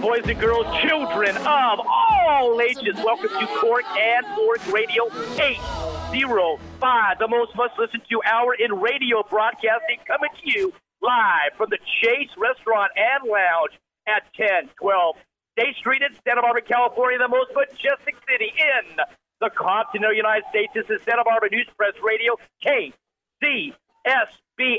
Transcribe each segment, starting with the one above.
boys and girls, children of all ages, welcome to Cork and Fork Radio 805, the most must listen to hour in radio broadcasting, coming to you live from the Chase Restaurant and Lounge at 1012 State Street in Santa Barbara, California, the most majestic city in the continental United States. This is Santa Barbara News Press Radio, KZSB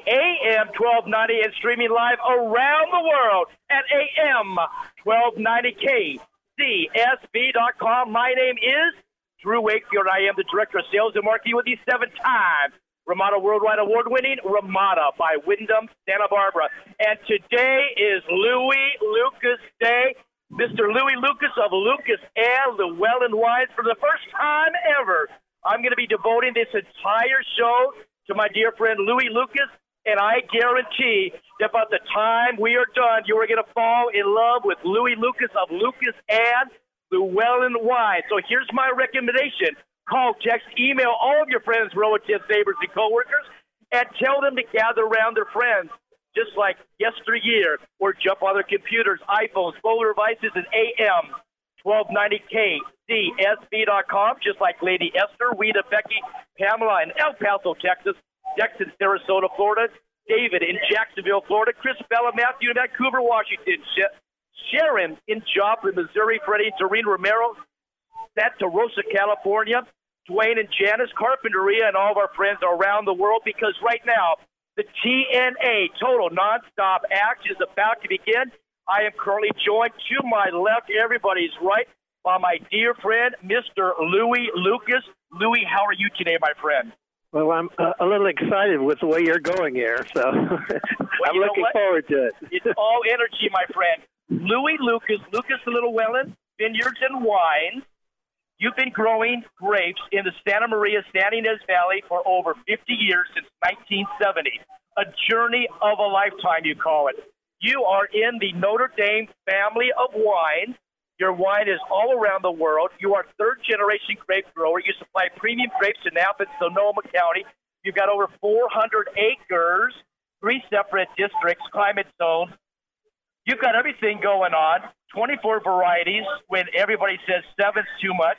AM 1290 and streaming live around the world at AM 1290 KZSB.com. My name is Drew Wakefield. I am the Director of Sales and Marketing with the seven-time Ramada Worldwide Award-winning Ramada by Wyndham Santa Barbara. And today is Louis Lucas Day. Mr. Louis Lucas of Lucas and Lewellen Wise. For the first time ever, I'm going to be devoting this entire show to my dear friend Louis Lucas. And I guarantee that by the time we are done, you are going to fall in love with Louis Lucas of Lucas and Lewellen Wise. So here's my recommendation. Call, text, email all of your friends, relatives, neighbors, and coworkers, and tell them to gather around their friends just like yesteryear, or jump on their computers, iPhones, mobile devices, and AM 1290K. ZSB.com, just like Lady Esther, Rita, Becky, Pamela in El Paso, Texas, in Sarasota, Florida, David in Jacksonville, Florida, Chris Bella, Matthew in Vancouver, Washington, Sharon in Joplin, Missouri, Freddie, Doreen Romero, Santa Rosa, California, Dwayne and Janice, Carpinteria, and all of our friends around the world because right now, the TNA Total Nonstop Act is about to begin. I am currently joined to my left, everybody's right, by my dear friend, Mr. Louis Lucas. Louis, how are you today, my friend? Well, I'm uh, a little excited with the way you're going here, so I'm looking forward to it. It's all energy, my friend. Louis Lucas, Lucas the Little Wellen, Vineyards and Wines. You've been growing grapes in the Santa Maria San Ynez Valley for over 50 years since 1970. A journey of a lifetime, you call it. You are in the Notre Dame family of wine. Your wine is all around the world. You are third generation grape grower. You supply premium grapes to Napa and Sonoma County. You've got over 400 acres, three separate districts, climate zones. You've got everything going on. 24 varieties when everybody says seven's too much.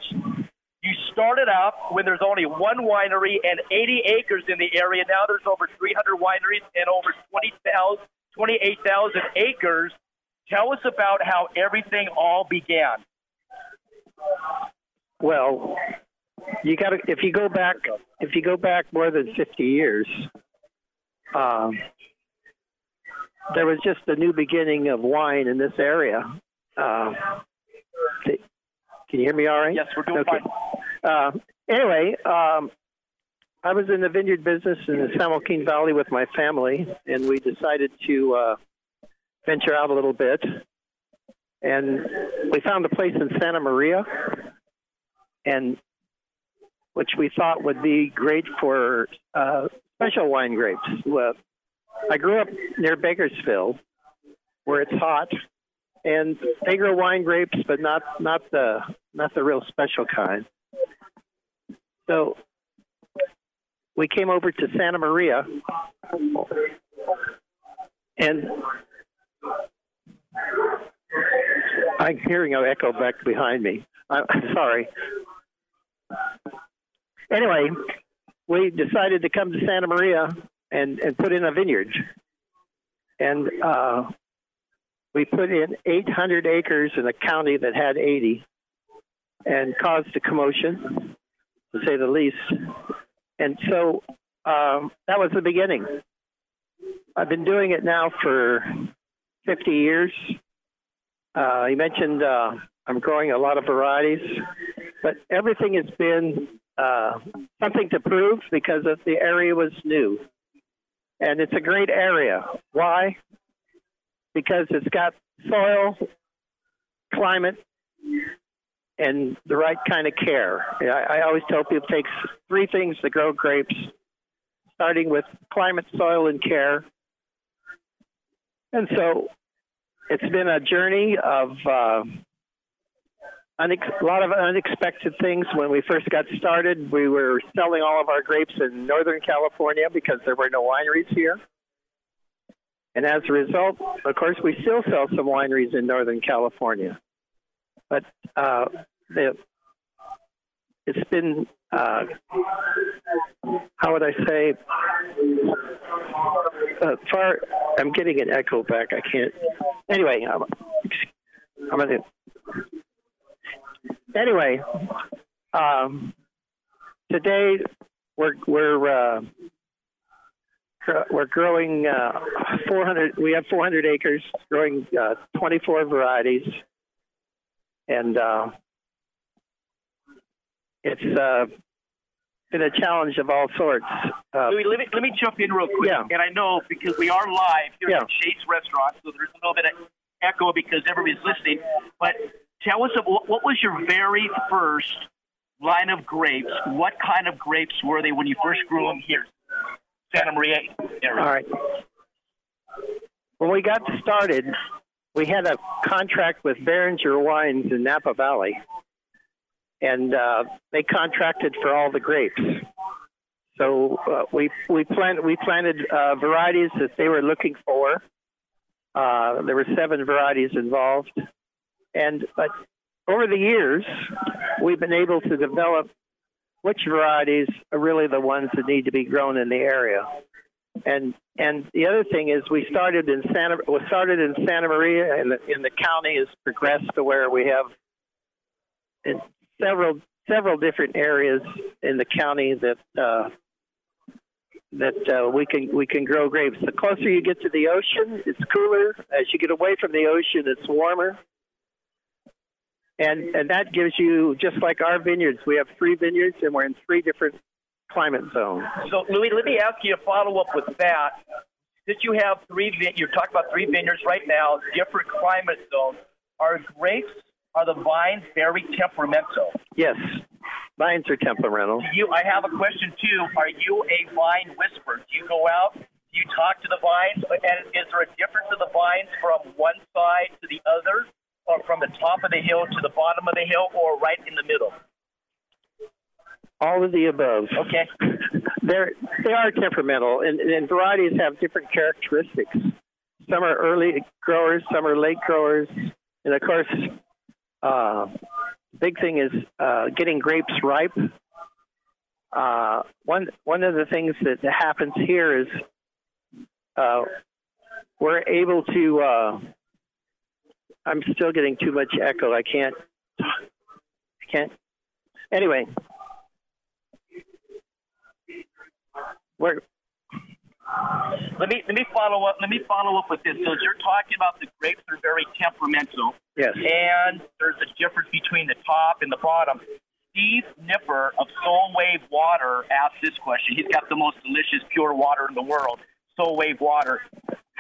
You started out when there's only one winery and 80 acres in the area. Now there's over 300 wineries and over 20,000, 28,000 acres. Tell us about how everything all began. Well, you got to if you go back if you go back more than 50 years, um, there was just a new beginning of wine in this area. Uh, can you hear me all right? Yes, we're doing Okay. fine. Uh, anyway, um, I was in the vineyard business in the San Joaquin Valley with my family, and we decided to uh, venture out a little bit. And we found a place in Santa Maria, and which we thought would be great for uh, special wine grapes. Well, I grew up near Bakersfield, where it's hot, and they grow wine grapes, but not not the not the real special kind. So we came over to Santa Maria, and I'm hearing an echo back behind me. I'm sorry. Anyway, we decided to come to Santa Maria and, and put in a vineyard. And uh, we put in 800 acres in a county that had 80 and caused a commotion, to say the least. And so um, that was the beginning. I've been doing it now for 50 years. Uh, you mentioned uh, I'm growing a lot of varieties, but everything has been uh, something to prove because the area was new. And it's a great area. Why? Because it's got soil, climate, and the right kind of care. I, I always tell people it takes three things to grow grapes, starting with climate, soil, and care. And so it's been a journey of uh, unex- a lot of unexpected things when we first got started. We were selling all of our grapes in Northern California because there were no wineries here. And as a result, of course, we still sell some wineries in Northern California. But uh, it's been, uh, how would I say, uh, far, I'm getting an echo back. I can't. Anyway, I'm, I'm going to anyway, um, today we're we're uh, we're growing uh, 400. We have 400 acres, growing uh, 24 varieties, and uh, it's uh, been a challenge of all sorts. Uh, Louis, let me, let me jump in real quick. Yeah. And I know because we are live here Yeah. at Chase Restaurant, so there's a little bit of echo because everybody's listening. But tell us, what was your very first line of grapes? What kind of grapes were they when you first grew them here, Santa Maria area? All right. When we got started, we had a contract with Beringer Wines in Napa Valley, and uh, they contracted for all the grapes. So uh, we we plant we planted uh, varieties that they were looking for. Uh, there were seven varieties involved, and but over the years, we've been able to develop which varieties are really the ones that need to be grown in the area. And and the other thing is we started in Santa we started in Santa Maria and the in the county has progressed to where we have in several several different areas in the county that uh, that uh, we can we can grow grapes. The closer you get to the ocean, it's cooler. As you get away from the ocean, it's warmer. And and that gives you just like our vineyards. We have three vineyards, and we're in three different climate zones. So, Louis, let me ask you a follow up with that. Since you have three, you're talking about three vineyards right now, different climate zones. Are grapes, are the vines very temperamental? Yes, vines are temperamental. You, I have a question too. Are you a vine whisperer? Do you go out? Do you talk to the vines? And is there a difference in the vines from one side to the other, or from the top of the hill to the bottom of the hill, or right in the middle? All of the above. Okay. They're they are temperamental, and, and varieties have different characteristics. Some are early growers, some are late growers, and of course, uh, big thing is uh, getting grapes ripe. Uh, one one of the things that happens here is uh, we're able to. I'm still getting too much echo. I can't. I can't. Anyway, we're Let me let me follow up. Let me follow up with this. So you're talking about the grapes are very temperamental, yes. and there's a difference between the top and the bottom. Steve Nipper of Soul Wave Water asked this question. He's got the most delicious pure water in the world, Soul Wave Water.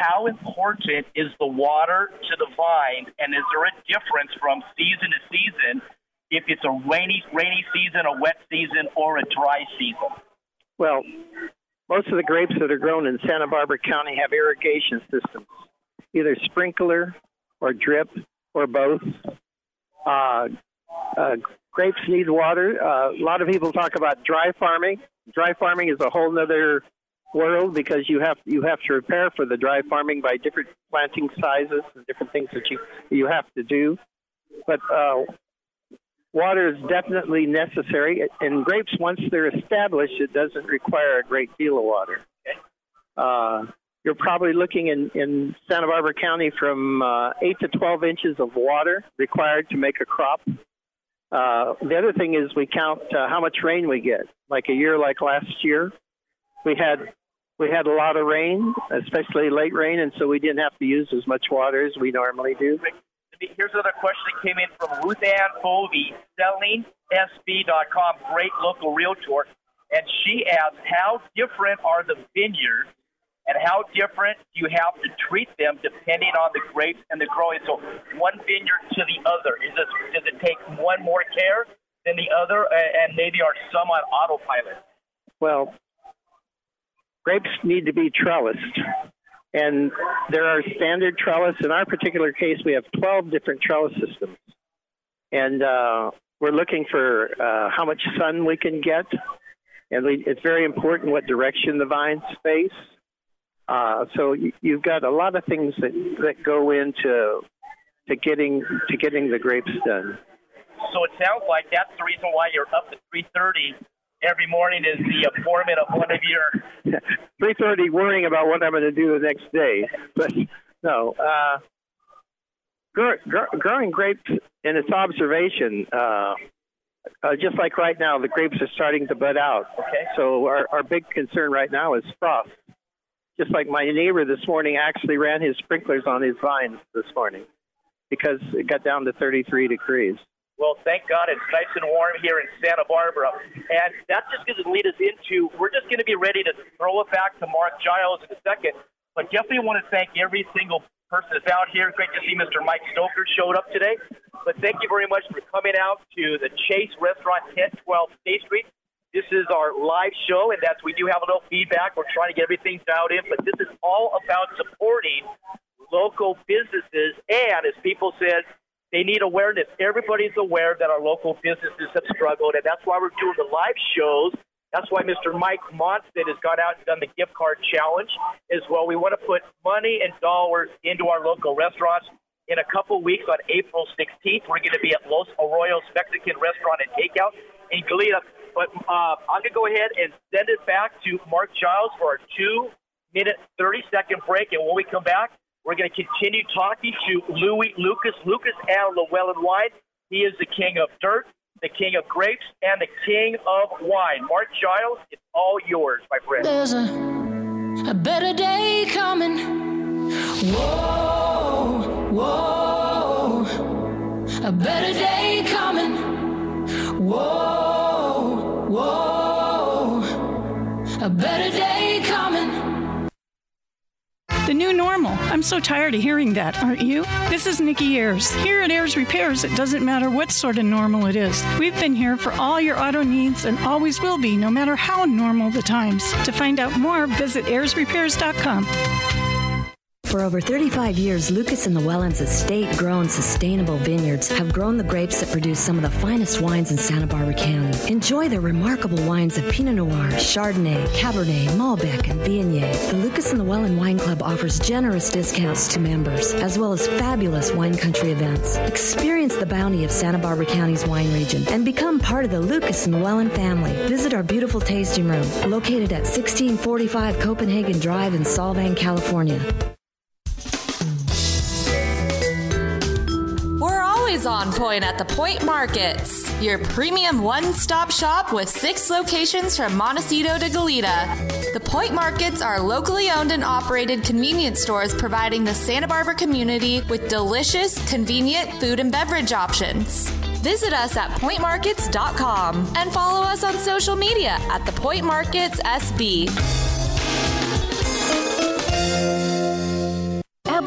How important is the water to the vine, and is there a difference from season to season if it's a rainy rainy season, a wet season, or a dry season? Well, most of the grapes that are grown in Santa Barbara County have irrigation systems, either sprinkler or drip or both. Uh, uh, grapes need water. Uh, a lot of people talk about dry farming. Dry farming is a whole other world because you have you have to prepare for the dry farming by different planting sizes and different things that you you have to do. But uh, water is definitely necessary. And grapes, once they're established, it doesn't require a great deal of water. Uh, you're probably looking in, in Santa Barbara County from uh, 8 to 12 inches of water required to make a crop. Uh, the other thing is we count uh, how much rain we get. Like a year like last year, we had we had a lot of rain, especially late rain, and so we didn't have to use as much water as we normally do. Here's another question that came in from Ruth Ann Bovey, sellingsb.com, great local realtor. And she asked, how different are the vineyards and how different do you have to treat them depending on the grapes and the growing? So one vineyard to the other, is it, does it take one more care than the other and maybe are some on autopilot? Well, grapes need to be trellised. And there are standard trellis. In our particular case, we have 12 different trellis systems. and uh, we're looking for uh, how much sun we can get, and we, it's very important what direction the vines face. Uh, so you, you've got a lot of things that, that go into to getting to getting the grapes done. So it sounds like that's the reason why you're up at 3:30 every morning is the appointment of one of your. 3:30, worrying about what I'm going to do the next day, but no. Uh, grow, grow, growing grapes in its observation, uh, uh, just like right now, the grapes are starting to bud out. Okay. So our, our big concern right now is frost. Just like my neighbor this morning actually ran his sprinklers on his vines this morning because it got down to 33 degrees. Well, thank God it's nice and warm here in Santa Barbara. And that's just going to lead us into, we're just going to be ready to throw it back to Mark Giles in a second. But definitely want to thank every single person that's out here. Great to see Mr. Mike Stoker showed up today. But thank you very much for coming out to the Chase Restaurant, 1012 State Street. This is our live show, and that's we do have a little feedback. We're trying to get everything dialed in, but this is all about supporting local businesses. And as people said, they need awareness. Everybody's aware that our local businesses have struggled, and that's why we're doing the live shows. That's why Mr. Mike Monson has gone out and done the gift card challenge as well. We want to put money and dollars into our local restaurants. In a couple weeks on April 16th, we're going to be at Los Arroyos Mexican Restaurant and Takeout in Goleta. But uh, I'm going to go ahead and send it back to Mark Giles for our two minute, 30 second break. And when we come back, we're going to continue talking to Louis Lucas, Lucas and Lewellen Wine. He is the king of dirt, the king of grapes, and the king of wine. Mark Giles, it's all yours, my friend. There's a, a better day coming. Whoa, whoa. A better day coming. Whoa, whoa. A better day. The new normal. I'm so tired of hearing that, aren't you? This is Nikki Ayers. Here at Ayers Repairs, it doesn't matter what sort of normal it is. We've been here for all your auto needs and always will be, no matter how normal the times. To find out more, visit AyersRepairs.com. For over 35 years, Lucas and Lewellen's estate grown sustainable vineyards have grown the grapes that produce some of the finest wines in Santa Barbara County. Enjoy their remarkable wines of Pinot Noir, Chardonnay, Cabernet, Malbec, and Viognier. The Lucas and Lewellen Wine Club offers generous discounts to members, as well as fabulous wine country events. Experience the bounty of Santa Barbara County's wine region and become part of the Lucas and Lewellen family. Visit our beautiful tasting room, located at 1645 Copenhagen Drive in Solvang, California. Always on point at the Point Markets, your premium one stop shop with six locations from Montecito to Goleta. The Point Markets are locally owned and operated convenience stores providing the Santa Barbara community with delicious, convenient food and beverage options. Visit us at pointmarkets.com and follow us on social media at the Point Markets SB.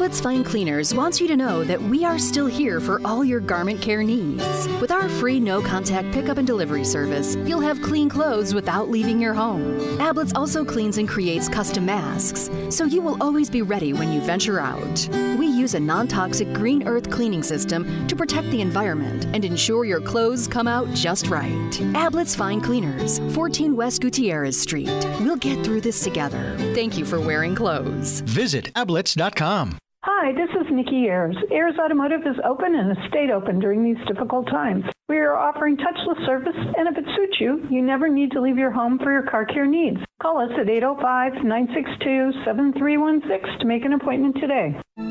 Abbott's Fine Cleaners wants you to know that we are still here for all your garment care needs. With our free no contact pickup and delivery service, you'll have clean clothes without leaving your home. Abbott's also cleans and creates custom masks, so you will always be ready when you venture out. We use a non toxic green earth cleaning system to protect the environment and ensure your clothes come out just right. Abbott's Fine Cleaners, 14 West Gutierrez Street. We'll get through this together. Thank you for wearing clothes. Visit ablitz.com. Hi, this is Nikki Ayers. Ayers Automotive is open and has stayed open during these difficult times. We are offering touchless service, and if it suits you, you never need to leave your home for your car care needs. Call us at 805-962-7316 to make an appointment today. I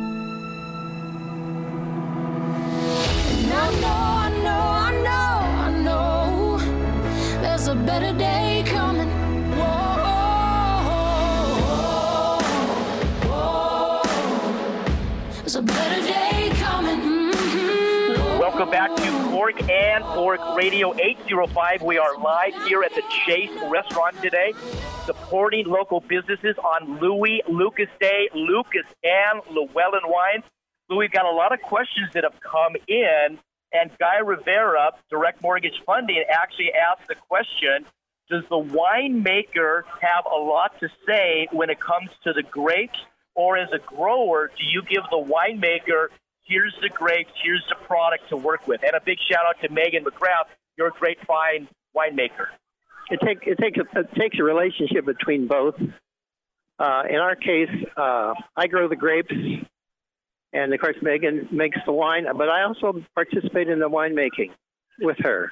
know, I know, I know there's a better day coming. There's a better day coming. Mhm. Welcome back to Cork and Fork Radio 805. We are live here at the Chase Restaurant today, supporting local businesses on Louis Lucas Day, Lucas and Lewellen Wines. Louis, we've got a lot of questions that have come in, and Guy Rivera, Direct Mortgage Funding, actually asked the question Does the winemaker have a lot to say when it comes to the grapes? Or as a grower, do you give the winemaker Here's the grapes. Here's the product to work with. And a big shout out to Megan McGrath. You're a great fine winemaker. It, take, it, takes a, it takes a relationship between both. Uh, in our case, uh, I grow the grapes, and of course Megan makes the wine. But I also participate in the winemaking with her.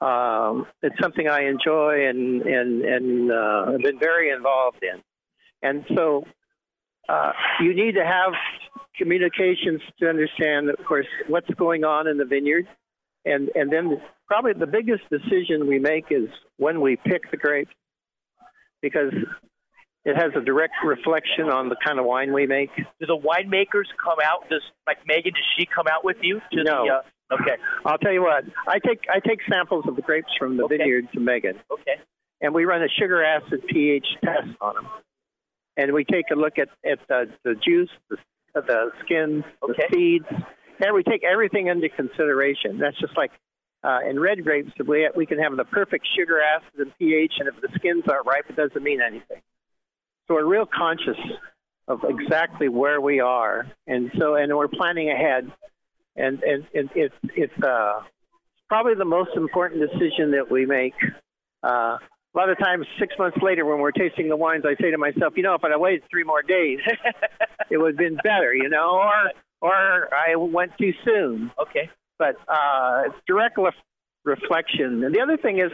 Um, it's something I enjoy and and and uh, have been very involved in. And so uh, you need to have communications to understand, of course, what's going on in the vineyard, and and then probably the biggest decision we make is when we pick the grapes, because it has a direct reflection on the kind of wine we make. Do the winemakers come out? Does like Megan? Does she come out with you? To no. The, uh, okay. I'll tell you what. I take I take samples of the grapes from the Okay. vineyard to Megan, Okay. and we run a sugar acid pH test on them, and we take a look at at the, the juice, the, the skin, Okay. the seeds, and we take everything into consideration. That's just like. Uh, in red grapes, we we can have the perfect sugar acid and pH, and if the skins aren't ripe, it doesn't mean anything. So we're real conscious of exactly where we are, and so and we're planning ahead, and and, and it's it's uh, probably the most important decision that we make. Uh, a lot of times, six months later, when we're tasting the wines, I say to myself, you know, if I'd waited three more days, it would have been better, you know, or or I went too soon. Okay. But uh, it's direct lef- reflection. And the other thing is,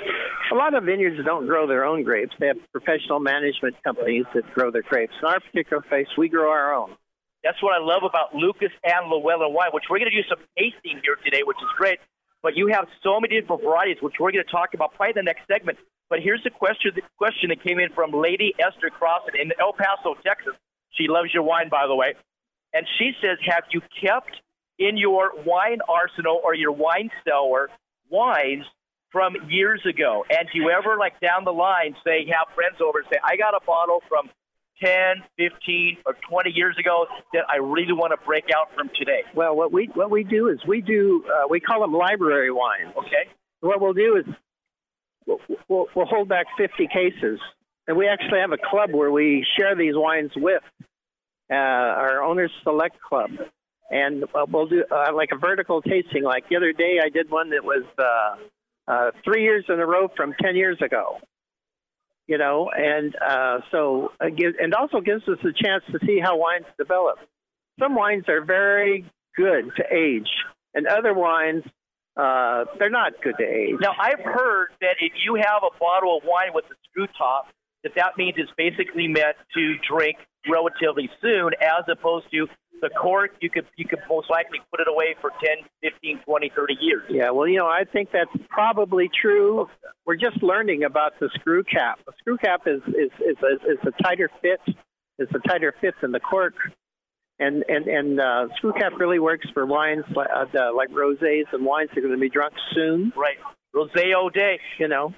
a lot of vineyards don't grow their own grapes. They have professional management companies that grow their grapes. In our particular case, we grow our own. That's what I love about Lucas and Lewellen wine, which we're going to do some tasting here today, which is great. But you have so many different varieties, which we're going to talk about probably in the next segment. But here's the question: the question that came in from Lady Esther Crossan in El Paso, Texas. She loves your wine, by the way, and she says, "Have you kept in your wine arsenal or your wine cellar wines from years ago? And do you ever, like down the line, say have friends over and say, I got a bottle from 10, 15, or 20 years ago that I really want to break out from today? Well, what we what we do is we do uh, we call them library wines. Okay. What we'll do is we'll, we'll, hold back 50 cases, and we actually have a club where we share these wines with uh, our owners select club, and uh, we'll do uh, like a vertical tasting. Like the other day, I did one that was uh, uh, three years in a row from 10 years ago. You know, and uh, so it gives, and also gives us a chance to see how wines develop. Some wines are very good to age, and other wines uh, they're not good to age. Now, I've heard that if you have a bottle of wine with a screw top, that that means it's basically meant to drink relatively soon, as opposed to the cork, you could you could most likely put it away for 10, 15, 20, 30 years. Yeah, well, you know, I think that's probably true. We're just learning about the screw cap. The screw cap is is is a, is a tighter fit. It's a tighter fit than the cork, and and and uh, screw cap really works for wines like uh, the- like rosés and wines that are going to be drunk soon. Right, rosé all day. You know,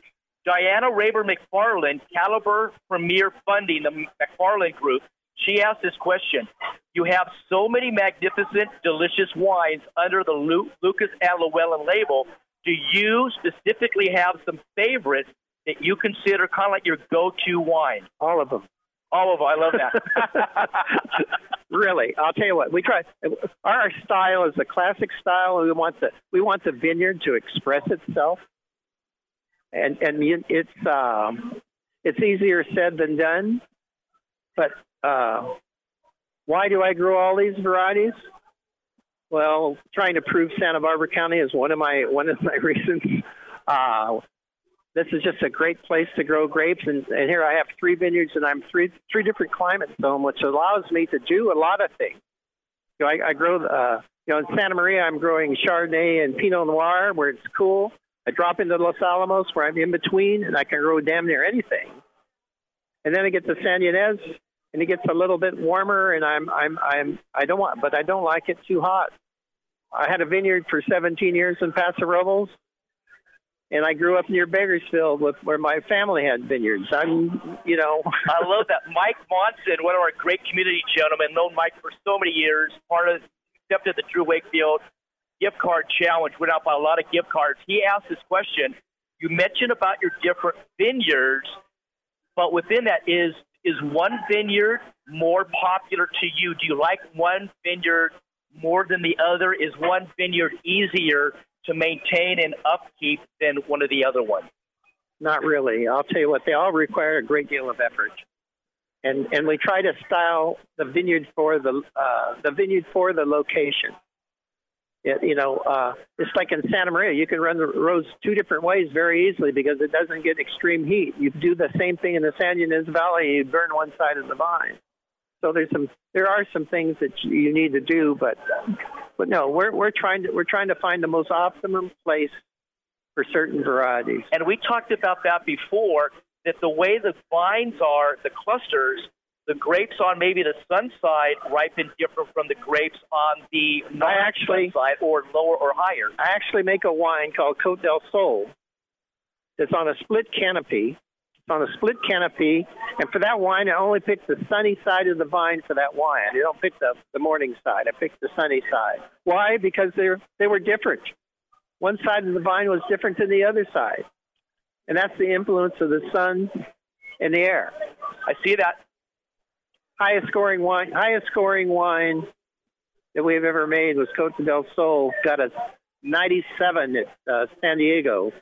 Diana Raber McFarland, Caliber Premier Funding, the McFarland Group, she asked this question. You have so many magnificent, delicious wines under the Lu- Lucas and Lewellen label. Do you specifically have some favorites that you consider kind of like your go-to wine? all of them. All of them. I love that. really, I'll tell you what. We try. Our style is a classic style. We want the we want the vineyard to express itself, and and it's um, it's easier said than done. But uh, why do I grow all these varieties? Well, trying to prove Santa Barbara County is one of my one of my reasons. Uh, this is just a great place to grow grapes, and, and here I have three vineyards, and I'm three three different climate zone, which allows me to do a lot of things. You know, I, I grow, uh, you know, in Santa Maria, I'm growing Chardonnay and Pinot Noir, where it's cool. I drop into Los Alamos, where I'm in between, and I can grow damn near anything. And then I get to San Ynez, and it gets a little bit warmer, and I'm I'm I'm I don't want, but I don't like it too hot. I had a vineyard for 17 years in Paso Robles, and I grew up near Bakersfield, with where my family had vineyards. I'm, you know, I love that. Mike Monson, one of our great community gentlemen, known Mike for so many years, part of accepted the Drew Wakefield gift card challenge, went out by a lot of gift cards. He asked this question. You mentioned about your different vineyards, but within that is is one vineyard more popular to you? Do you like one vineyard more than the other? Is one vineyard easier to maintain and upkeep than one of the other ones? Not really. I'll tell you what, they all require a great deal of effort. And and we try to style the vineyard for the uh, the vineyard for the location. It, you know, uh, it's like in Santa Maria, you can run the rows two different ways very easily because it doesn't get extreme heat. You do the same thing in the San Ynez Valley, you burn one side of the vine. So there's some, there are some things that you need to do, but, but no, we're we're trying to we're trying to find the most optimum place for certain varieties. And we talked about that before. That the way the vines are, the clusters, the grapes on maybe the sun side ripen different from the grapes on the non actually side or lower or higher. I actually make a wine called Cote del Sol. It's on a split canopy. On a split canopy, and for that wine, I only pick the sunny side of the vine for that wine. I don't pick the the morning side. I pick the sunny side. Why? Because they're they were different. One side of the vine was different than the other side, and that's the influence of the sun and the air. I see that highest scoring wine, highest scoring wine that we've ever made was Cote del Sol. Got a 97 at uh, San Diego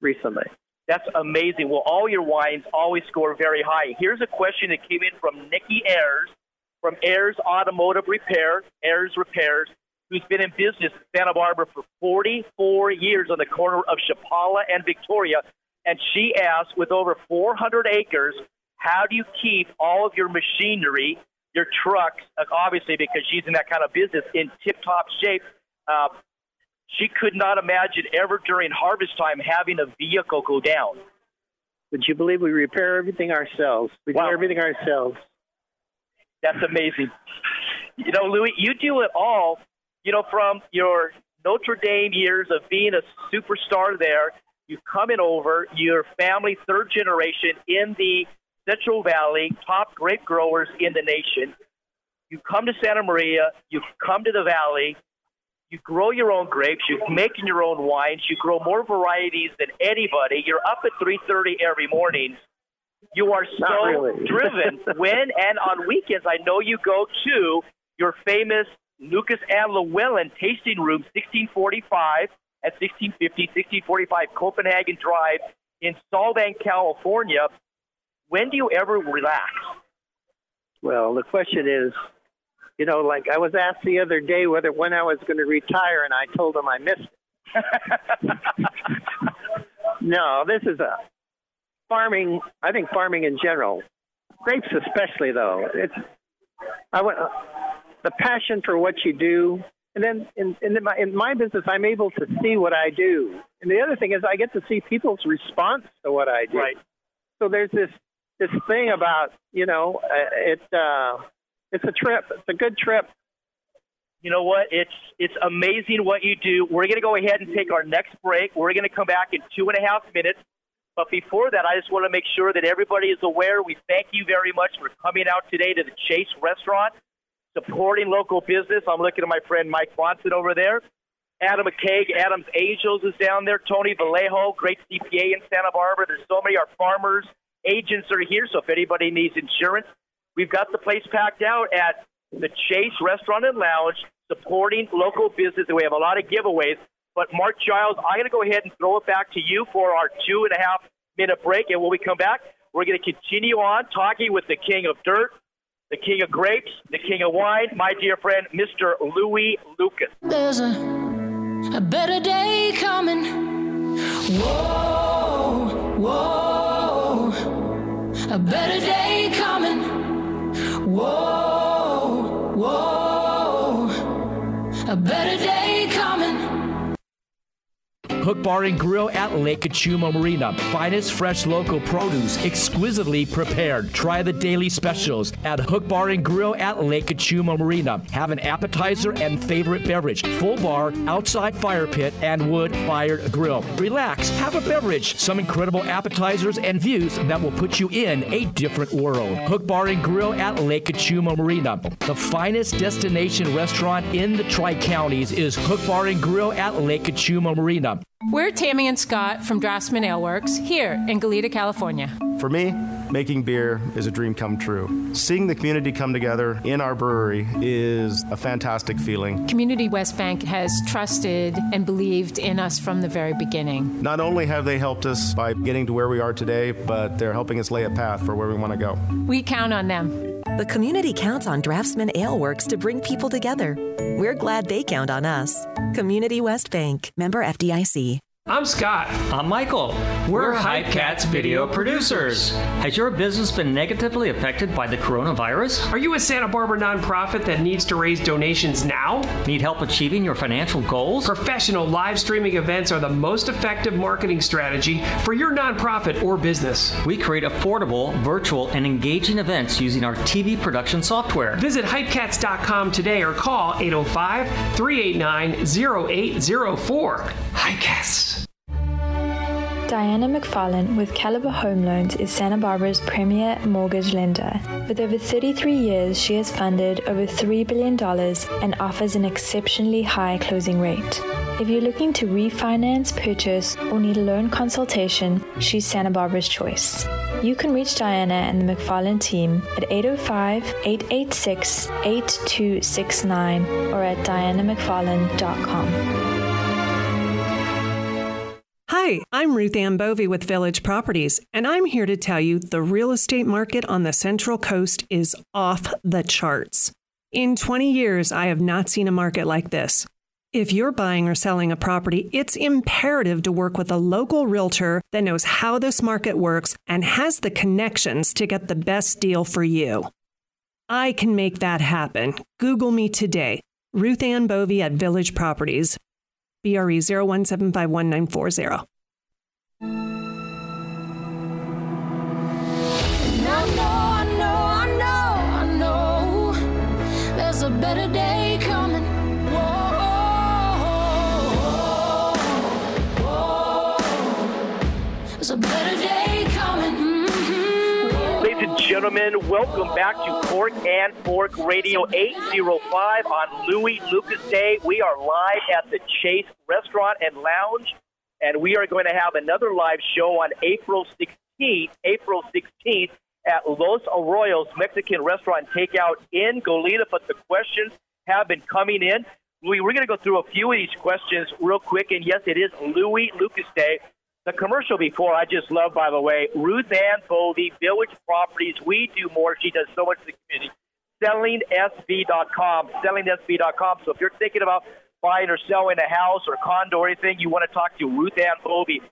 recently. That's amazing. Well, all your wines always score very high. Here's a question that came in from Nikki Ayers from Ayers Automotive Repair, Ayers Repairs, who's been in business in Santa Barbara for 44 years on the corner of Chapala and Victoria. And she asked, with over 400 acres, how do you keep all of your machinery, your trucks, obviously because she's in that kind of business, in tip-top shape? Uh, she could not imagine ever during harvest time having a vehicle go down. Would you believe we repair everything ourselves? We wow. do everything ourselves. That's amazing. You know, Louis, you do it all. You know, from your Notre Dame years of being a superstar there, you come in over, your family, third generation in the Central Valley, top grape growers in the nation. You come to Santa Maria, you come to the valley, you grow your own grapes, you're making your own wines, you grow more varieties than anybody. You're up at 3:30 every morning. You are so really. driven. when and on weekends, I know you go to your famous Lucas and Lewellen tasting room, 1645 at 1650, 1645 Copenhagen Drive in Solvang, California when do you ever relax? Well, the question is, you know, like I was asked the other day whether when I was going to retire, and I told them I missed it. no, this is a farming. I think farming in general, grapes especially, though. It's I want the passion for what you do, and then in, in, my, in my business, I'm able to see what I do. And the other thing is, I get to see people's response to what I do. Right. So there's this this thing about you know uh, it uh, it's a trip. It's a good trip. You know what? It's it's amazing what you do. We're going to go ahead and take our next break. We're going to come back in two and a half minutes. But before that, I just want to make sure that everybody is aware. We thank you very much for coming out today to the Chase Restaurant, supporting local business. I'm looking at my friend Mike Watson over there. Adam McCaig, Adams Angels is down there. Tony Vallejo, great CPA in Santa Barbara. There's so many our farmers agents are here, so if anybody needs insurance, we've got the place packed out at the Chase Restaurant and Lounge, supporting local business, and we have a lot of giveaways. But Mark Giles, I'm going to go ahead and throw it back to you for our two and a half minute break, and when we come back, we're going to continue on talking with the king of dirt, the king of grapes, the king of wine, my dear friend, Mr. Louis Lucas. There's a, a better day coming. Whoa, whoa a better day coming. Whoa, whoa, a better Hook Bar and Grill at Lake Cachuma Marina. Finest fresh local produce, exquisitely prepared. Try the daily specials at Hook Bar and Grill at Lake Cachuma Marina. Have an appetizer and favorite beverage. Full bar, outside fire pit, and wood fired grill. Relax, have a beverage, some incredible appetizers and views that will put you in a different world. Hook Bar and Grill at Lake Cachuma Marina. The finest destination restaurant in the Tri Counties is Hook Bar and Grill at Lake Cachuma Marina. We're Tammy and Scott from Draftsman Ale Works here in Goleta, California. For me, making beer is a dream come true. Seeing the community come together in our brewery is a fantastic feeling. Community West Bank has trusted and believed in us from the very beginning. Not only have they helped us by getting to where we are today, but they're helping us lay a path for where we want to go. We count on them. The community counts on Draftsman Ale Works to bring people together. We're glad they count on us. Community West Bank, member FDIC. I'm Scott. I'm Michael. We're, We're Hypecats video producers. Has your business been negatively affected by the coronavirus? Are you a Santa Barbara nonprofit that needs to raise donations now? Need help achieving your financial goals? Professional live streaming events are the most effective marketing strategy for your nonprofit or business. We create affordable, virtual, and engaging events using our TV production software. Visit hypecats.com today or call 805 389 0804. Hypecats. Diana McFarland with Caliber Home Loans is Santa Barbara's premier mortgage lender. With over 33 years, she has funded over $3 billion and offers an exceptionally high closing rate. If you're looking to refinance, purchase, or need a loan consultation, she's Santa Barbara's choice. You can reach Diana and the McFarland team at 805 886 8269 or at dianamcfarland.com. Hi, I'm Ruth Ann Bovey with Village Properties, and I'm here to tell you the real estate market on the Central Coast is off the charts. In 20 years, I have not seen a market like this. If you're buying or selling a property, it's imperative to work with a local realtor that knows how this market works and has the connections to get the best deal for you. I can make that happen. Google me today. Ruth Ann Bovey at Village Properties. BRE 01751940. A better day gentlemen, welcome back to Cork and Fork Radio 805 on Louis Lucas Day. We are live at the Chase Restaurant and Lounge, and we are going to have another live show on April 16th. April 16th at Los Arroyos Mexican Restaurant Takeout in Goleta, but the questions have been coming in. Louis, we're going to go through a few of these questions real quick, and yes, it is Louis Lucas Day. The commercial before, I just love, by the way, Ruth Ann Bovey, Village Properties. We do more. She does so much for the community. SellingSB.com, SellingSB.com. So if you're thinking about buying or selling a house or condo or anything, you want to talk to Ruth Ann Bovey.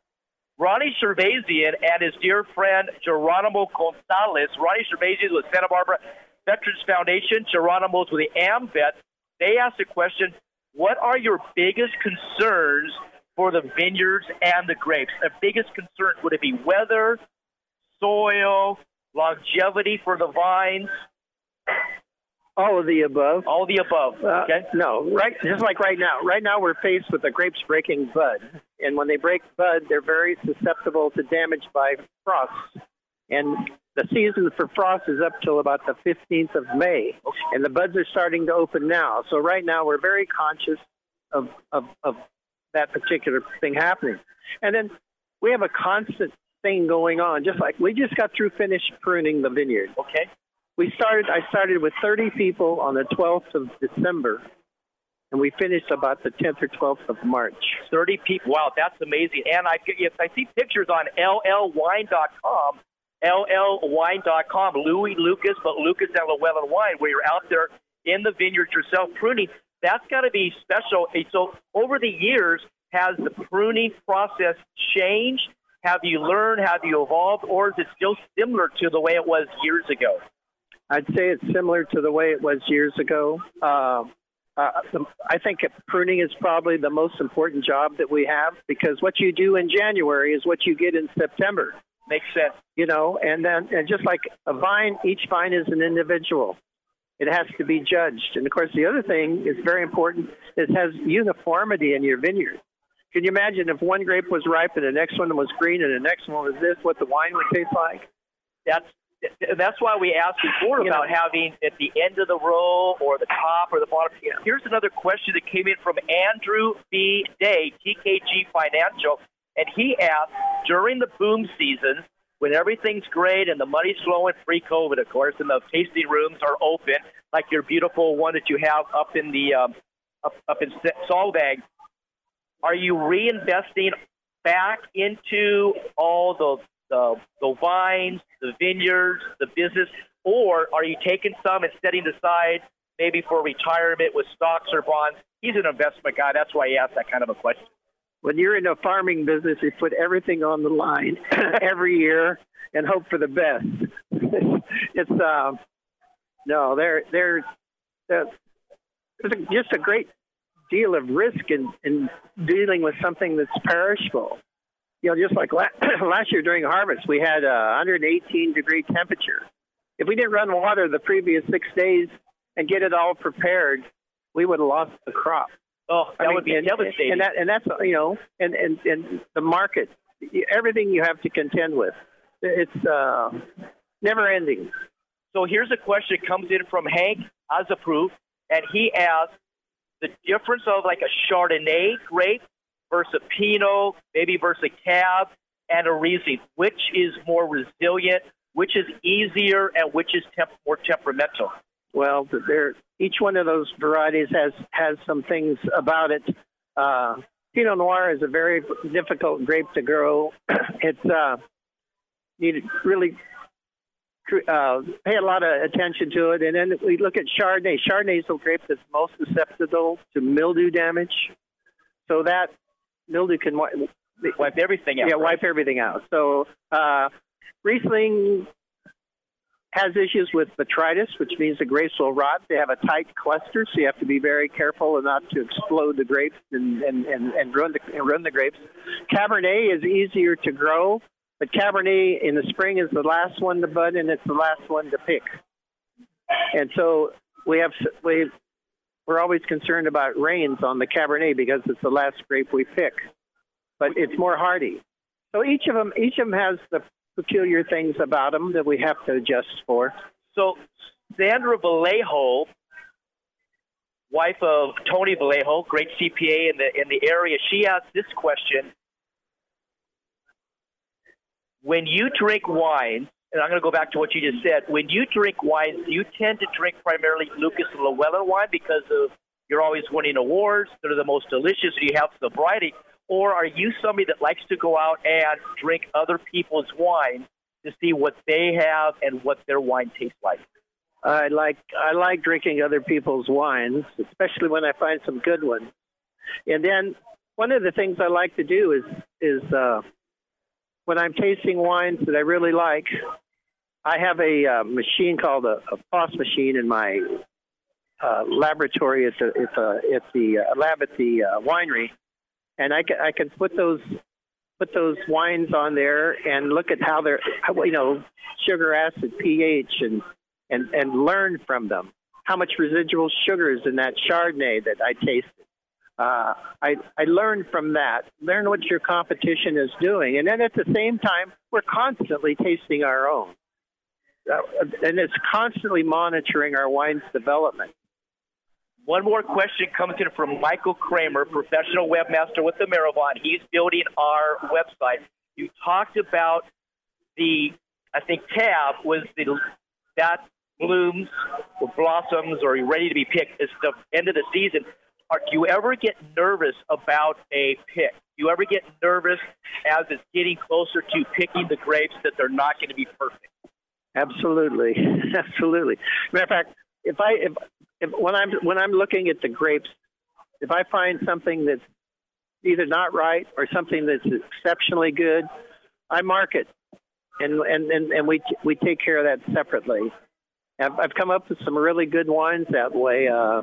Ronnie Cervazian and his dear friend Geronimo Gonzalez. Ronnie Cervazian with Santa Barbara Veterans Foundation. Geronimo's with the AMVET. They asked a question What are your biggest concerns for the vineyards and the grapes? The biggest concern would it be weather, soil, longevity for the vines? All of the above. All of the above. Uh, okay. No, right. Just like right now. Right now, we're faced with the grapes breaking bud, and when they break bud, they're very susceptible to damage by frost. And the season for frost is up till about the 15th of May, and the buds are starting to open now. So right now, we're very conscious of of, of that particular thing happening. And then we have a constant thing going on. Just like we just got through finished pruning the vineyard. Okay we started. I started with 30 people on the 12th of December, and we finished about the 10th or 12th of March. 30 people. Wow, that's amazing. And I, I see pictures on llwine.com, llwine.com, Louis Lucas, but Lucas and Lewellen Wine, where you're out there in the vineyard yourself pruning. That's got to be special. So over the years, has the pruning process changed? Have you learned? Have you evolved? Or is it still similar to the way it was years ago? I'd say it's similar to the way it was years ago. Uh, uh, I think pruning is probably the most important job that we have because what you do in January is what you get in September. Makes sense. You know, and then and just like a vine, each vine is an individual. It has to be judged. And of course, the other thing is very important. It has uniformity in your vineyard. Can you imagine if one grape was ripe and the next one was green and the next one was this, what the wine would taste like? That's that's why we asked before you about know, having at the end of the row or the top or the bottom. Here's another question that came in from Andrew B. Day, TKG Financial, and he asked during the boom season, when everything's great and the money's flowing, pre-COVID, of course, and the tasting rooms are open, like your beautiful one that you have up in the um, up up in Solvang. Are you reinvesting back into all the the, the vines, the vineyards, the business, or are you taking some and setting aside maybe for retirement with stocks or bonds? He's an investment guy. That's why he asked that kind of a question when you're in a farming business, you put everything on the line every year and hope for the best. it's uh, no, there there there's just a great deal of risk in, in dealing with something that's perishable. You know, just like last year during harvest, we had a 118 degree temperature. If we didn't run water the previous six days and get it all prepared, we would have lost the crop. Oh, that I mean, would be and, devastating. And that and that's you know, and and and the market, everything you have to contend with, it's uh, never ending. So here's a question that comes in from Hank as a proof, and he asks the difference of like a Chardonnay grape versus a Pinot, maybe versus a Cab and a Riesling. Which is more resilient? Which is easier, and which is temp- more temperamental? Well, there each one of those varieties has has some things about it. Uh, Pinot Noir is a very difficult grape to grow. it's uh, you really uh, pay a lot of attention to it. And then we look at Chardonnay. Chardonnay is the grape that's most susceptible to mildew damage. So that mildew can wipe everything out. Yeah, right? wipe everything out. So uh, Riesling has issues with botrytis, which means the grapes will rot. They have a tight cluster, so you have to be very careful not to explode the grapes and, and, and, and, ruin, the, and ruin the grapes. Cabernet is easier to grow, but Cabernet in the spring is the last one to bud and it's the last one to pick. And so we have we we're always concerned about rains on the Cabernet because it's the last grape we pick, but it's more hardy. So each of them each of them has the peculiar things about them that we have to adjust for. So, Sandra Vallejo, wife of Tony Vallejo, great CPA in the in the area, she asked this question: When you drink wine, and I'm going to go back to what you just said. When you drink wine, do you tend to drink primarily Lucas Lewellen wine because of you're always winning awards. They're the most delicious. You have sobriety, or are you somebody that likes to go out and drink other people's wine to see what they have and what their wine tastes like? I like I like drinking other people's wines, especially when I find some good ones. And then one of the things I like to do is is uh, when I'm tasting wines that I really like, I have a uh, machine called a, a POS machine in my uh, laboratory at the at the, at the uh, lab at the uh, winery, and I can I can put those put those wines on there and look at how they're you know sugar acid pH and and and learn from them how much residual sugar is in that Chardonnay that I tasted. Uh, I I learn from that. Learn what your competition is doing, and then at the same time, we're constantly tasting our own, uh, and it's constantly monitoring our wine's development. One more question comes in from Michael Kramer, professional webmaster with the Maravon. He's building our website. You talked about the, I think Cab was the that blooms or blossoms or ready to be picked. It's the end of the season. Are, do you ever get nervous about a pick? Do you ever get nervous as it's getting closer to picking the grapes that they're not going to be perfect? Absolutely, absolutely. Matter of fact, if I if if, when I'm when I'm looking at the grapes, if I find something that's either not right or something that's exceptionally good, I mark it, and and and, and we we take care of that separately. I've, I've come up with some really good wines that way. Uh,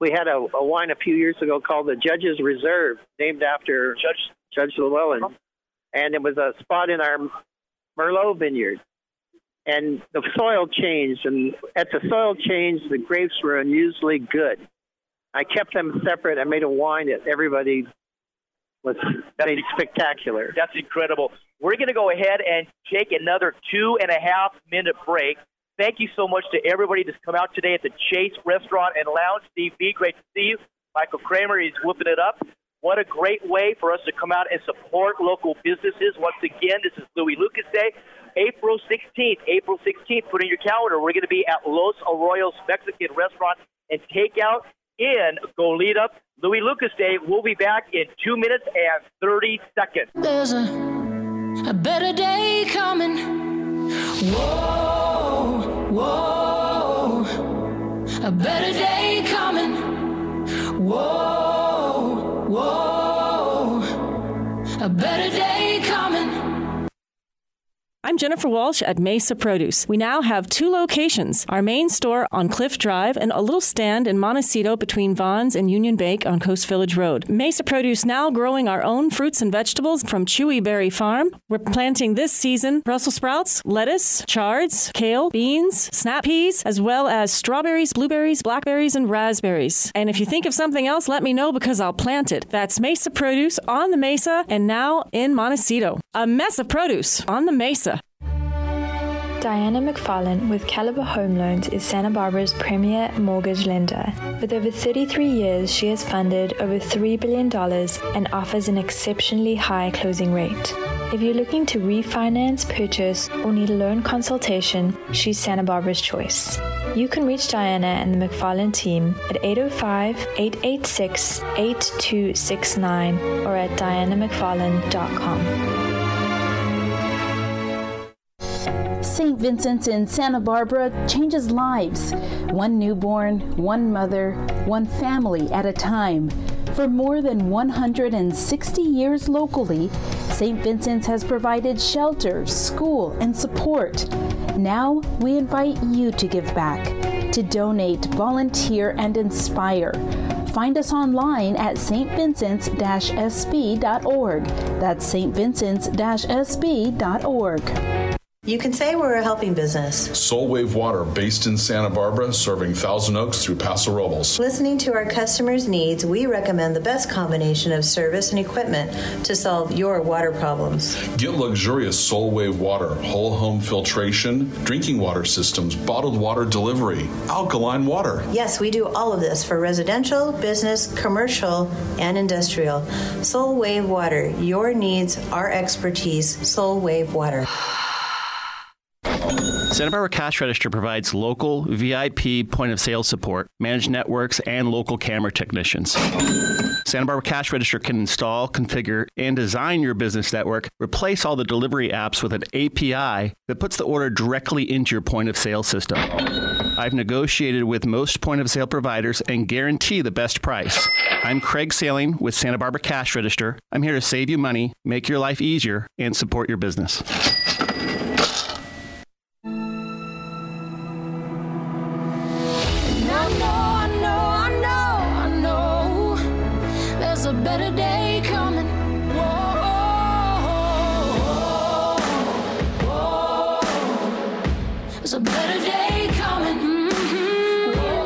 we had a, a wine a few years ago called the Judge's Reserve, named after Judge Judge Lewellen, and it was a spot in our Merlot vineyard and the soil changed. And at the soil change, the grapes were unusually good. I kept them separate. I made a wine that everybody was that's made spectacular. That's incredible. We're going to go ahead and take another two and a half minute break. Thank you so much to everybody that's come out today at the Chase Restaurant and Lounge. Steve B, great to see you. Michael Kramer, he's whooping it up. What a great way for us to come out and support local businesses. Once again, this is Louis Lucas Day. April 16th. April 16th, put in your calendar. We're going to be at Los Arroyos Mexican Restaurant and Takeout in Goleta. Louis Lucas Day. We'll be back in two minutes and 30 seconds. There's a, a better day coming. Whoa, whoa. A better day coming. Whoa, whoa. A better day coming. I'm Jennifer Walsh at Mesa Produce. We now have two locations our main store on Cliff Drive and a little stand in Montecito between Vaughn's and Union Bank on Coast Village Road. Mesa Produce now growing our own fruits and vegetables from Chewy Berry Farm. We're planting this season Brussels sprouts, lettuce, chards, kale, beans, snap peas, as well as strawberries, blueberries, blackberries, and raspberries. And if you think of something else, let me know because I'll plant it. That's Mesa Produce on the Mesa and now in Montecito. A mess of produce on the Mesa. Diana McFarlane with Caliber Home Loans is Santa Barbara's premier mortgage lender. With over 33 years, she has funded over $3 billion and offers an exceptionally high closing rate. If you're looking to refinance, purchase, or need a loan consultation, she's Santa Barbara's choice. You can reach Diana and the McFarlane team at 805 886 8269 or at dianamcfarlane.com. St. Vincent's in Santa Barbara changes lives. One newborn, one mother, one family at a time. For more than 160 years locally, St. Vincent's has provided shelter, school, and support. Now we invite you to give back, to donate, volunteer, and inspire. Find us online at stvincents-sb.org. That's stvincents-sb.org. You can say we're a helping business. Soul Wave Water, based in Santa Barbara, serving Thousand Oaks through Paso Robles. Listening to our customers' needs, we recommend the best combination of service and equipment to solve your water problems. Get luxurious Soul Wave water, whole home filtration, drinking water systems, bottled water delivery, alkaline water. Yes, we do all of this for residential, business, commercial, and industrial. Soul Wave Water, your needs, our expertise. Soul Wave Water. Santa Barbara Cash Register provides local VIP point of sale support, managed networks, and local camera technicians. Santa Barbara Cash Register can install, configure, and design your business network, replace all the delivery apps with an API that puts the order directly into your point of sale system. I've negotiated with most point of sale providers and guarantee the best price. I'm Craig Sailing with Santa Barbara Cash Register. I'm here to save you money, make your life easier, and support your business.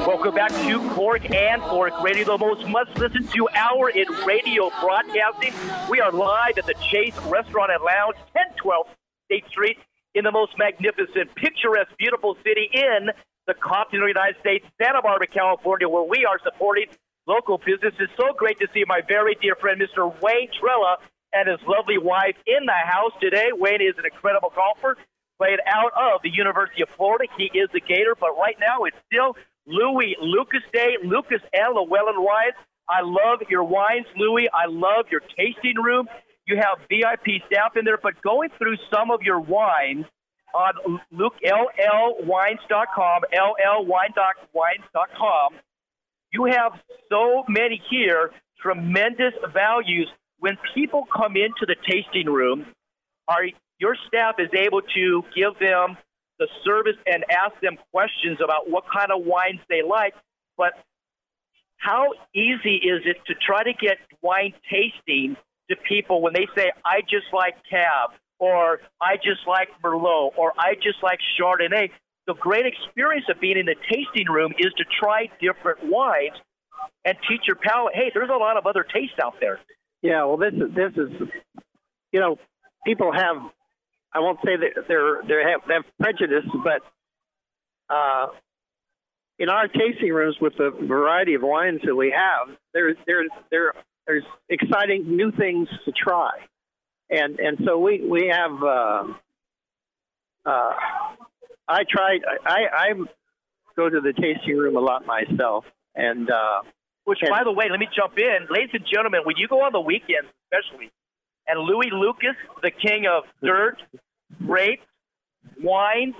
Welcome back to Cork and Fork Radio, the most must listen to hour in radio broadcasting. We are live at the Chase Restaurant and Lounge, 1012 State Street, in the most magnificent, picturesque, beautiful city in the continental United States, Santa Barbara, California, where we are supporting local businesses. So great to see my very dear friend, Mr. Wayne Trella, and his lovely wife in the house today. Wayne is an incredible golfer, played out of the University of Florida. He is a Gator, but right now it's still Louis Lucas Day, Lucas and Lewellen wines. I love your wines, Louis. I love your tasting room. You have VIP staff in there, but going through some of your wines on Luke LLwines.com, LLwine.wines.com, you have so many here, tremendous values. When people come into the tasting room, are your staff is able to give them the service and ask them questions about what kind of wines they like, but how easy is it to try to get wine tasting to people when they say, I just like Cab, or I just like Merlot, or I just like Chardonnay? The great experience of being in the tasting room is to try different wines and teach your palate, hey, there's a lot of other tastes out there. Yeah, well, this is this is, you know, people have. I won't say that they're they have they have prejudice, but uh, in our tasting rooms with the variety of wines that we have, there's there's there there's exciting new things to try, and and so we we have uh, uh, I tried. I, I go to the tasting room a lot myself, and uh, Which, and- by the way, let me jump in, ladies and gentlemen. When you go on the weekends, especially, and Louis Lucas, the king of dirt, grapes, wine,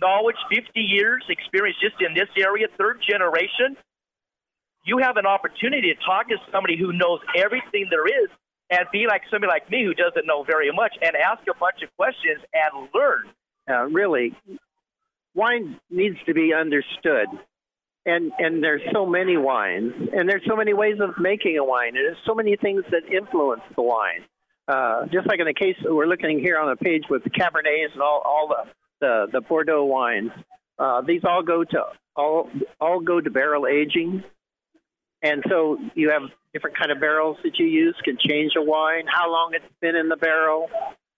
knowledge, 50 years experience just in this area, third generation. You have an opportunity to talk to somebody who knows everything there is, and be like somebody like me who doesn't know very much, and ask a bunch of questions and learn. uh, really, wine needs to be understood. And and there's so many wines, and there's so many ways of making a wine, and there's so many things that influence the wine. Uh, just like in the case we're looking here on a page with the Cabernets and all all the the, the Bordeaux wines, uh, these all go to all all go to barrel aging, and so you have different kind of barrels that you use can change a wine, how long it's been in the barrel,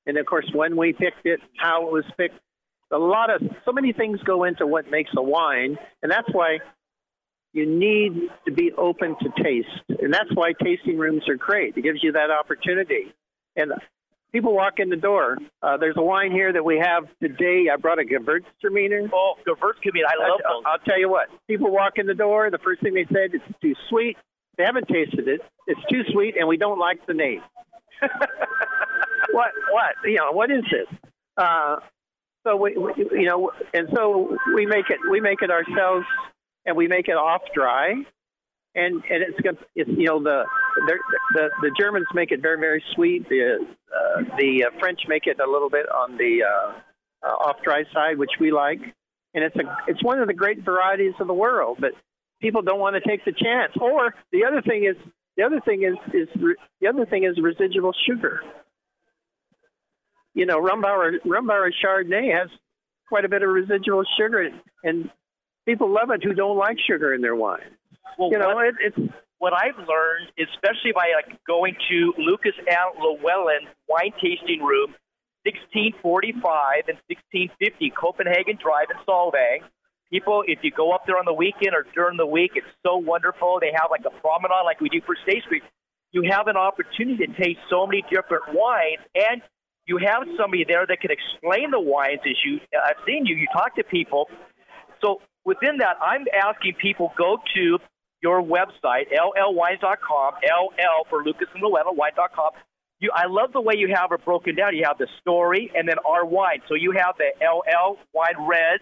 and of course when we picked it, how it was picked. A lot of so many things go into what makes a wine, and that's why you need to be open to taste, and that's why tasting rooms are great. It gives you that opportunity, and people walk in the door. Uh, there's a wine here that we have today. I brought a Gewürztraminer. Oh, Gewürztraminer, I love those. I'll tell you what. People walk in the door. The first thing they said, "It's too sweet." They haven't tasted it. It's too sweet, and we don't like the name. what? What? You know, what is this? Uh, so we, we, you know, and so we make it. We make it ourselves, and we make it off dry, and and it's. It's you know the the the, Germans make it very very sweet. The uh, the uh, French make it a little bit on the uh, uh, off dry side, which we like, and it's a it's one of the great varieties of the world. But people don't want to take the chance. Or the other thing is the other thing is is the other thing is residual sugar. You know, Rombauer Rombauer Chardonnay has quite a bit of residual sugar, and people love it who don't like sugar in their wine. Well, you know, what, it, it's what I've learned, especially by like going to Lucas and Lewellen wine tasting room, 1645 and 1650 Copenhagen Drive in Solvang. People, if you go up there on the weekend or during the week, it's so wonderful. They have like a promenade like we do for State Street. You have an opportunity to taste so many different wines, and you have somebody there that can explain the wines as you. Uh, I've seen you. You talk to people. So within that, I'm asking people go to your website, llwines.com, LL for Lucas and Lewellen, wine.com. You, I love the way you have it broken down. You have the story and then our wine. So you have the LL wine red,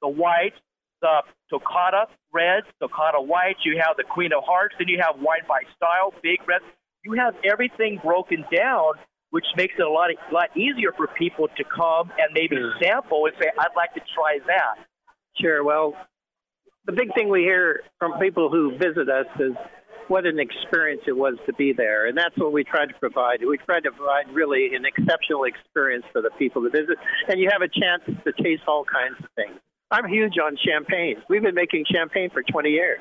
the white, the Toccata reds, Toccata whites. You have the Queen of Hearts. Then you have wine by style, big red. You have everything broken down, which makes it a lot, a lot easier for people to come and maybe sample and say, I'd like to try that. Sure. Well, the big thing we hear from people who visit us is what an experience it was to be there, and that's what we try to provide. We try to provide really an exceptional experience for the people to visit, and you have a chance to taste all kinds of things. I'm huge on champagne. We've been making champagne for 20 years.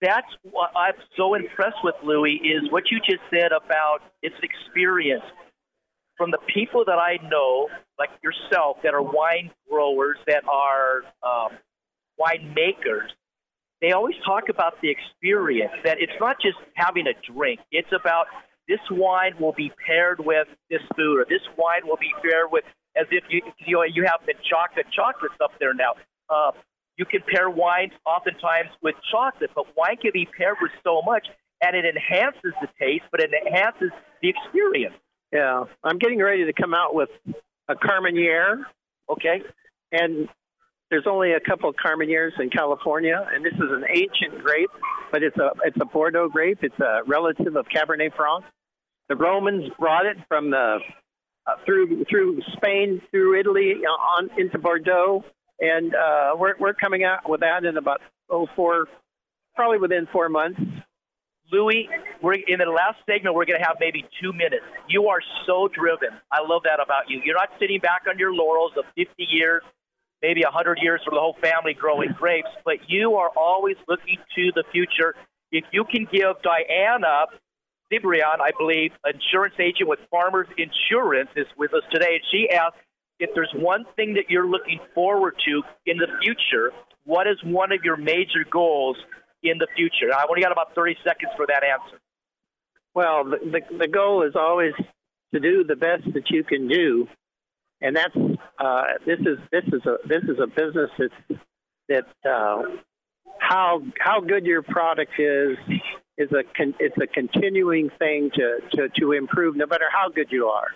That's what I'm so impressed with, Louis, is what you just said about its experience. From the people that I know, like yourself, that are wine growers, that are um, wine makers, they always talk about the experience, that it's not just having a drink. It's about this wine will be paired with this food, or this wine will be paired with, as if you, you, know, you have the chocolate chocolates up there now. Uh, you can pair wines oftentimes with chocolate, but wine can be paired with so much, and it enhances the taste, but it enhances the experience. Yeah, I'm getting ready to come out with a Carmenere. Okay. And there's only a couple of Carmeneres in California, and this is an ancient grape, but it's a it's a Bordeaux grape. It's a relative of Cabernet Franc. The Romans brought it from the uh, through through Spain, through Italy, uh, on into Bordeaux, and uh, we're we're coming out with that in about oh four, probably within four months. Louis, we're in the last segment. We're going to have maybe two minutes. You are so driven. I love that about you. You're not sitting back on your laurels of 50 years, maybe 100 years for the whole family growing grapes, but you are always looking to the future. If you can give Diana Cibrian, I believe, insurance agent with Farmers Insurance, is with us today, and she asked if there's one thing that you're looking forward to in the future. What is one of your major goals in the future? I only got about 30 seconds for that answer. Well, the, the, the goal is always to do the best that you can do and that's uh, this is this is a this is a business that's that uh, how how good your product is is a con, it's a continuing thing to, to, to improve no matter how good you are.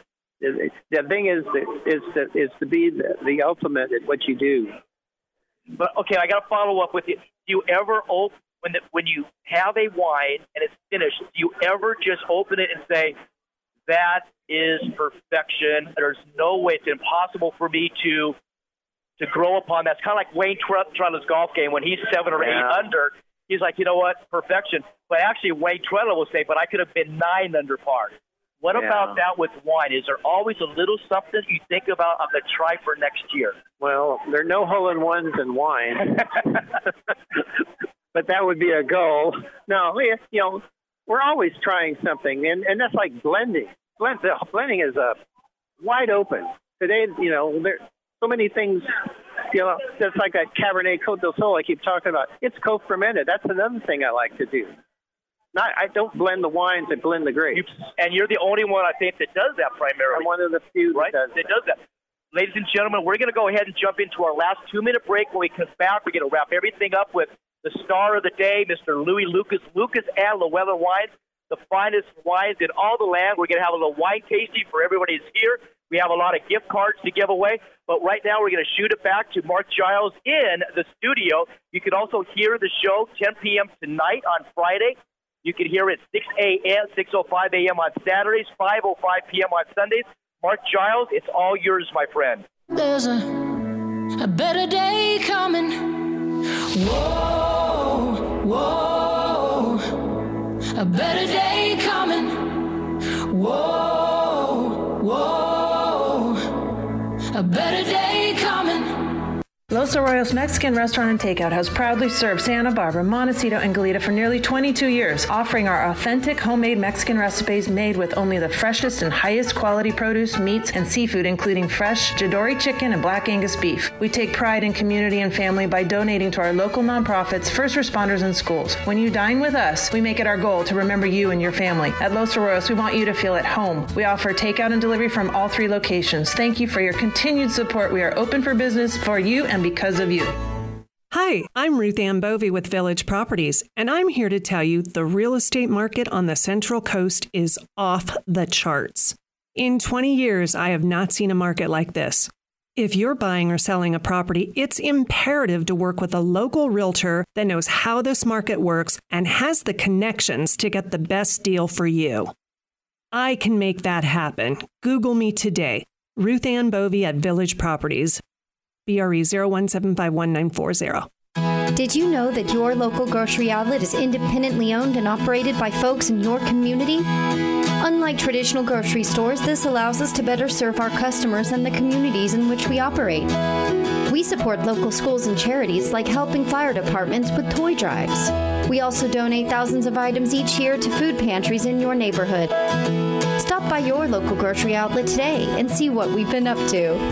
The thing is that- is to, is to be the, the ultimate at what you do. But okay, I got to follow up with you. Do you ever open when the, when you have a wine and it's finished? Do you ever just open it and say that is perfection? There's no way. It's impossible for me to to grow upon that. It's kind of like Wayne Treadler's golf game when he's seven or eight under. He's like, you know what, perfection. But actually, Wayne Treadler will say, but I could have been nine under par. What Yeah. about that with wine? Is there always a little something you think about I'm going to try for next year? Well, there are no hole in ones in wine, but that would be a goal. No, you know, we're always trying something, and and that's like blending. Blend, the blending is a wide open today. You know, there so many things. You know, that's like that Cabernet Cote del Sol I keep talking about. It's co-fermented. That's another thing I like to do. Not, I don't blend the wines. I blend the grapes. And you're the only one I think that does that primarily. I'm one of the few right? that does. that does that. Ladies and gentlemen, we're going to go ahead and jump into our last two minute break. When we come back, we're going to wrap everything up with the star of the day, Mr. Louis Lucas, Lucas and Lewellen Wines, the finest wines in all the land. We're going to have a little wine tasting for everybody who's here. We have a lot of gift cards to give away. But right now, we're going to shoot it back to Mark Giles in the studio. You can also hear the show 10 p.m. tonight on Friday. You can hear it 6 a.m., 6.05 a.m. on Saturdays, 5.05 p.m. on Sundays. Mark Giles, it's all yours, my friend. There's a, a better day coming. Whoa, whoa. A better day coming. Whoa, whoa. A better day. Los Arroyos Mexican Restaurant and Takeout has proudly served Santa Barbara, Montecito, and Goleta for nearly 22 years, offering our authentic homemade Mexican recipes made with only the freshest and highest quality produce, meats, and seafood, including fresh Jidori chicken and black Angus beef. We take pride in community and family by donating to our local nonprofits, first responders, and schools. When you dine with us, we make it our goal to remember you and your family. At Los Arroyos, we want you to feel at home. We offer takeout and delivery from all three locations. Thank you for your continued support. We are open for business for you and because of you. Hi, I'm Ruth Ann Bovey with Village Properties, and I'm here to tell you the real estate market on the Central Coast is off the charts. In 20 years, I have not seen a market like this. If you're buying or selling a property, it's imperative to work with a local realtor that knows how this market works and has the connections to get the best deal for you. I can make that happen. Google me today, Ruth Ann Bovey at Village Properties. BRE 017511940. Did you know that your local grocery outlet is independently owned and operated by folks in your community? Unlike traditional grocery stores, this allows us to better serve our customers and the communities in which we operate. We support local schools and charities like helping fire departments with toy drives. We also donate thousands of items each year to food pantries in your neighborhood. Stop by your local grocery outlet today and see what we've been up to.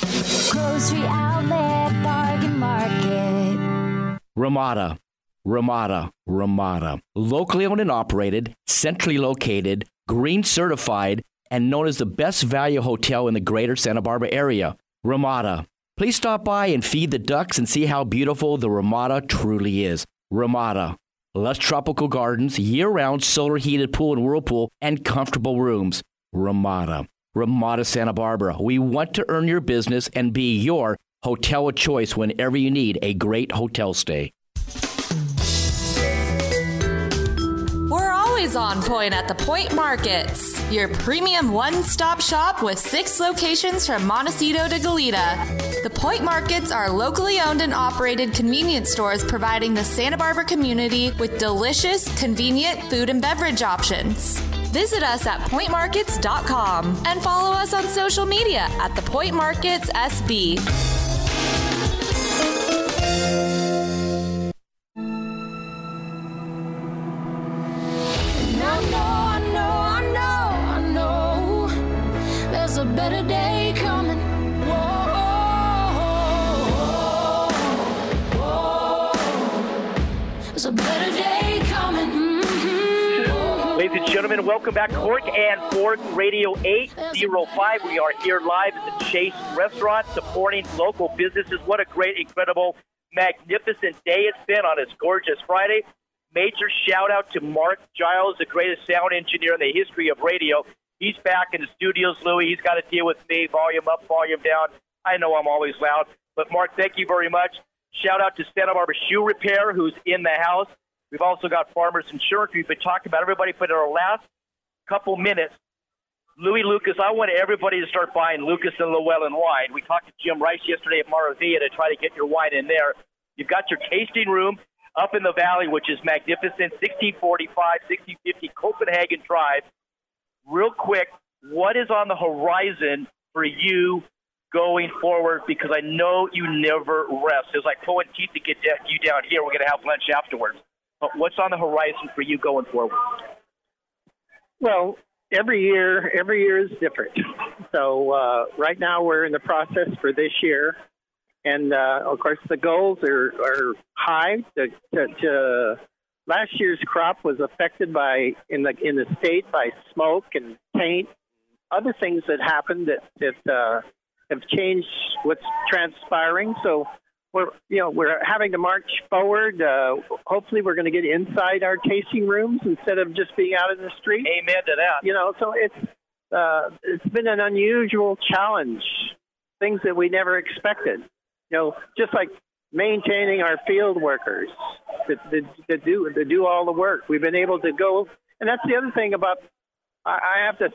Grocery outlet, bargain market. Ramada, Ramada, Ramada. Locally owned and operated, centrally located, green certified, and known as the best value hotel in the greater Santa Barbara area. Ramada. Please stop by and feed the ducks and see how beautiful the Ramada truly is. Ramada. Lush tropical gardens, year round solar heated pool and whirlpool, and comfortable rooms. Ramada. Ramada Santa Barbara. We want to earn your business and be your hotel of choice whenever you need a great hotel stay. Always on point at the Point Markets, your premium one stop shop with six locations from Montecito to Goleta. The Point Markets are locally owned and operated convenience stores providing the Santa Barbara community with delicious, convenient food and beverage options. Visit us at pointmarkets.com and follow us on social media at the Point Markets SB. Gentlemen, welcome back. To Cork and Fork Radio 805. We are here live at the Chase Restaurant supporting local businesses. What a great, incredible, magnificent day it's been on this gorgeous Friday. Major shout out to Mark Giles, the greatest sound engineer in the history of radio. He's back in the studios, Louie. He's got to deal with me, volume up, volume down. I know I'm always loud, but Mark, thank you very much. Shout out to Santa Barbara Shoe Repair, who's in the house. We've also got Farmers Insurance. We've been talking about everybody, but in our last couple minutes, Louis Lucas, I want everybody to start buying Lucas and Lewellen wine. We talked to Jim Rice yesterday at Maravilla to try to get your wine in there. You've got your tasting room up in the valley, which is magnificent, 1645, 1650 Copenhagen Drive. Real quick, what is on the horizon for you going forward? Because I know you never rest. It's like pulling teeth to get you down here. We're going to have lunch afterwards. What's on the horizon for you going forward? Well, every year, every year is different. So uh, right now we're in the process for this year, and uh, of course the goals are, are high. To, last year's crop was affected by in the in the state by smoke and paint, other things that happened that that uh, have changed what's transpiring. So we're you know we're having to march forward. Uh, hopefully, we're going to get inside our tasting rooms instead of just being out in the street. Amen to that. You know, so it's uh, it's been an unusual challenge, things that we never expected. You know, just like maintaining our field workers that, that, that do that do all the work. We've been able to go, and that's the other thing about. I, I have to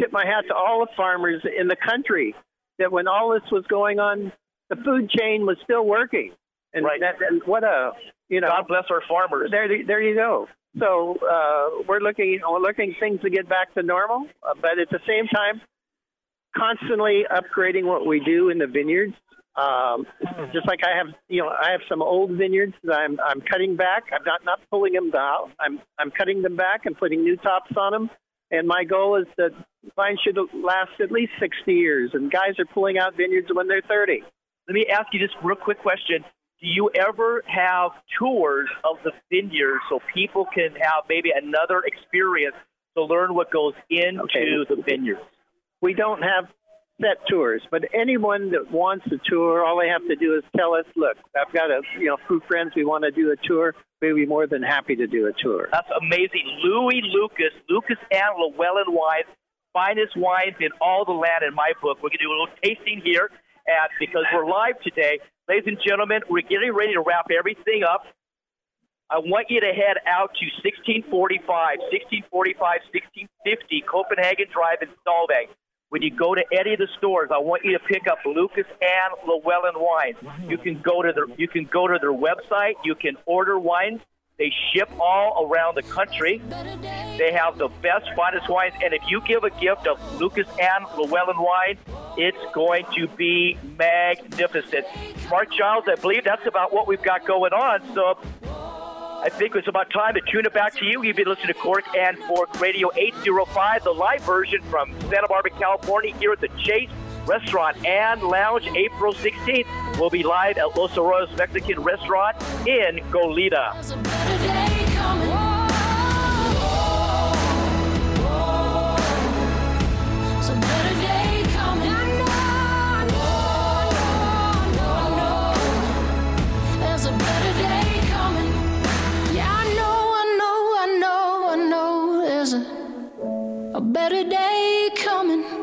tip my hat to all the farmers in the country that when all this was going on the food chain was still working. And, right. that, and what a you know. God bless our farmers. There, there you go. So uh, we're looking, we're looking things to get back to normal, uh, but at the same time, constantly upgrading what we do in the vineyards. Um, just like I have, you know, I have some old vineyards that I'm I'm cutting back. I'm not not pulling them down. I'm I'm cutting them back and putting new tops on them. And my goal is that vines should last at least 60 years. And guys are pulling out vineyards when they're 30. Let me ask you this real quick question. Do you ever have tours of the vineyard so people can have maybe another experience to learn what goes into okay. the vineyard? We don't have set tours, but anyone that wants a tour, all they have to do is tell us, look, I've got a you know food friends, we want to do a tour. We'd be more than happy to do a tour. That's amazing. Louis Lucas, Lucas and Lewellen wines, finest wines in all the land in my book. We're going to do a little tasting here at because we're live today. Ladies and gentlemen, we're getting ready to wrap everything up. I want you to head out to 1645, 1645, 1650 Copenhagen Drive in Solvang. When you go to any of the stores, I want you to pick up Lucas and Lewellen wines. You can go to their you can go to their website. You can order wines. They ship all around the country. They have the best, finest wines. And if you give a gift of Lucas and Lewellen wine, it's going to be magnificent. Mark Giles, I believe that's about what we've got going on. So I think it's about time to tune it back to you. You've been listening to Cork and Fork Radio 805, the live version from Santa Barbara, California, here at the Chase Restaurant and Lounge, April 16th. We'll be live at Los Arroyos Mexican Restaurant in Goleta. there's a, a better day coming.